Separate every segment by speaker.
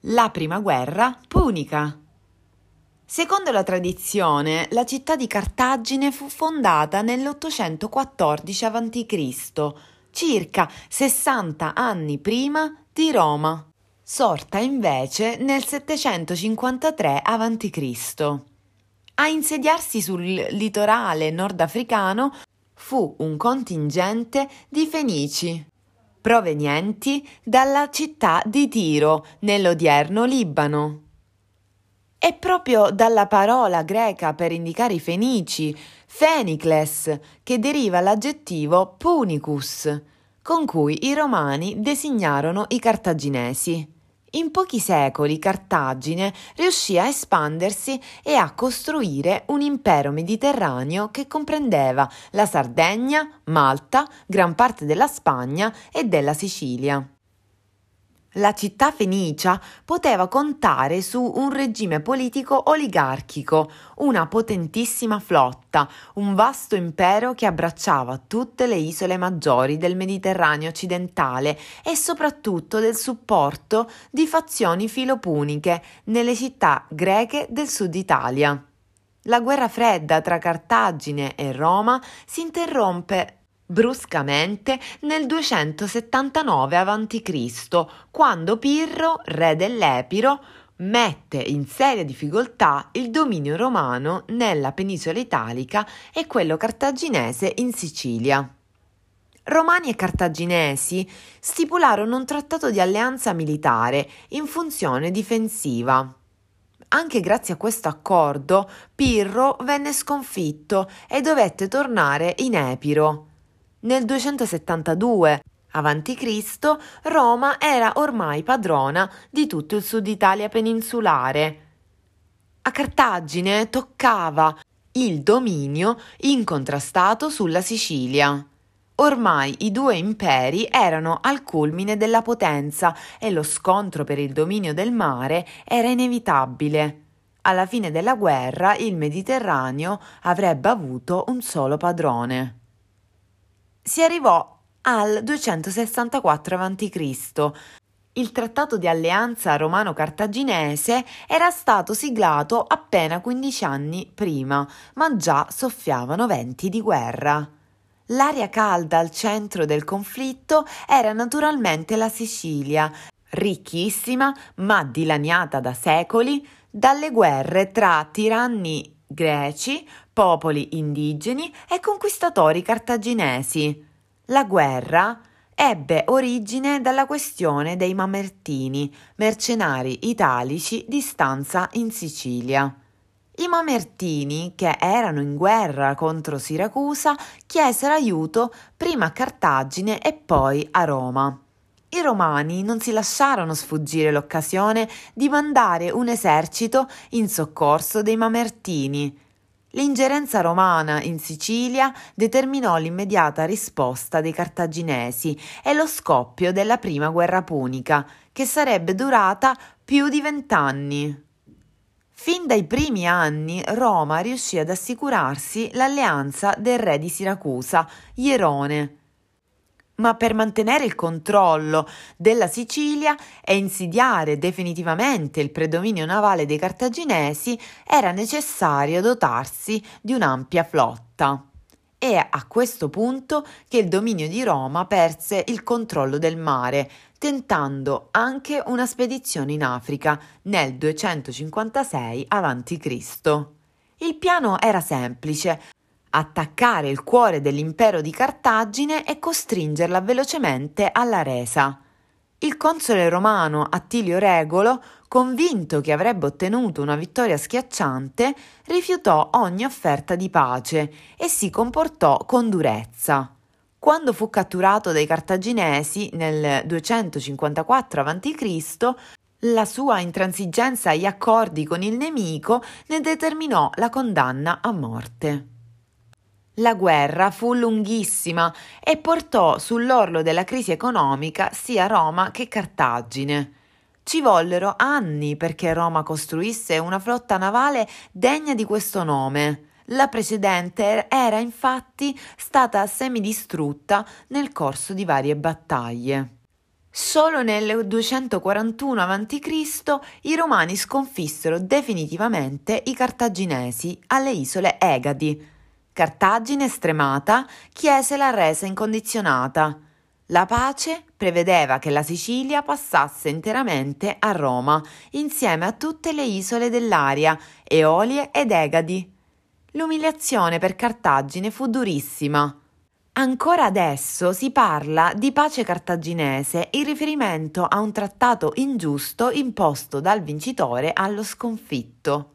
Speaker 1: la prima guerra punica. Secondo la tradizione, la città di Cartagine fu fondata nell'814 a.C., circa 60 anni prima di Roma, sorta invece nel 753 a.C. A insediarsi sul litorale nordafricano fu un contingente di fenici, provenienti dalla città di Tiro, nell'odierno Libano. È proprio dalla parola greca per indicare i fenici, Fenicles, che deriva l'aggettivo punicus, con cui i romani designarono i cartaginesi. In pochi secoli Cartagine riuscì a espandersi e a costruire un impero mediterraneo che comprendeva la Sardegna, Malta, gran parte della Spagna e della Sicilia. La città fenicia poteva contare su un regime politico oligarchico, una potentissima flotta, un vasto impero che abbracciava tutte le isole maggiori del Mediterraneo occidentale e soprattutto del supporto di fazioni filopuniche nelle città greche del sud Italia. La guerra fredda tra Cartagine e Roma si interrompe bruscamente nel 279 a.C., quando Pirro, re dell'Epiro, mette in seria difficoltà il dominio romano nella penisola italica e quello cartaginese in Sicilia. Romani e cartaginesi stipularono un trattato di alleanza militare in funzione difensiva. Anche grazie a questo accordo Pirro venne sconfitto e dovette tornare in Epiro. Nel 272 a.C. Roma era ormai padrona di tutto il sud Italia peninsulare. A Cartagine toccava il dominio incontrastato sulla Sicilia. Ormai i due imperi erano al culmine della potenza e lo scontro per il dominio del mare era inevitabile. Alla fine della guerra il Mediterraneo avrebbe avuto un solo padrone si arrivò al 264 a.C. Il trattato di alleanza romano-cartaginese era stato siglato appena 15 anni prima, ma già soffiavano venti di guerra. L'aria calda al centro del conflitto era naturalmente la Sicilia, ricchissima ma dilaniata da secoli dalle guerre tra tiranni greci, popoli indigeni e conquistatori cartaginesi. La guerra ebbe origine dalla questione dei Mamertini, mercenari italici di stanza in Sicilia. I Mamertini, che erano in guerra contro Siracusa, chiesero aiuto prima a Cartagine e poi a Roma. I romani non si lasciarono sfuggire l'occasione di mandare un esercito in soccorso dei Mamertini. L'ingerenza romana in Sicilia determinò l'immediata risposta dei cartaginesi e lo scoppio della prima guerra punica, che sarebbe durata più di vent'anni. Fin dai primi anni Roma riuscì ad assicurarsi l'alleanza del re di Siracusa, Ierone, ma per mantenere il controllo della Sicilia e insidiare definitivamente il predominio navale dei cartaginesi era necessario dotarsi di un'ampia flotta. È a questo punto che il dominio di Roma perse il controllo del mare, tentando anche una spedizione in Africa nel 256 a.C. Il piano era semplice, attaccare il cuore dell'impero di Cartagine e costringerla velocemente alla resa. Il console romano Attilio Regolo, convinto che avrebbe ottenuto una vittoria schiacciante, rifiutò ogni offerta di pace e si comportò con durezza. Quando fu catturato dai cartaginesi nel 254 a.C., la sua intransigenza agli accordi con il nemico ne determinò la condanna a morte. La guerra fu lunghissima e portò sull'orlo della crisi economica sia Roma che Cartagine. Ci vollero anni perché Roma costruisse una flotta navale degna di questo nome. La precedente era infatti stata semidistrutta nel corso di varie battaglie. Solo nel 241 a.C. i romani sconfissero definitivamente i cartaginesi alle isole Egadi. Cartagine stremata chiese la resa incondizionata. La pace prevedeva che la Sicilia passasse interamente a Roma, insieme a tutte le isole dell'area, Eolie ed Egadi. L'umiliazione per Cartagine fu durissima. Ancora adesso si parla di pace cartaginese in riferimento a un trattato ingiusto imposto dal vincitore allo sconfitto.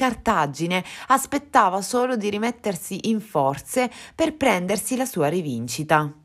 Speaker 1: Cartagine aspettava solo di rimettersi in forze per prendersi la sua rivincita.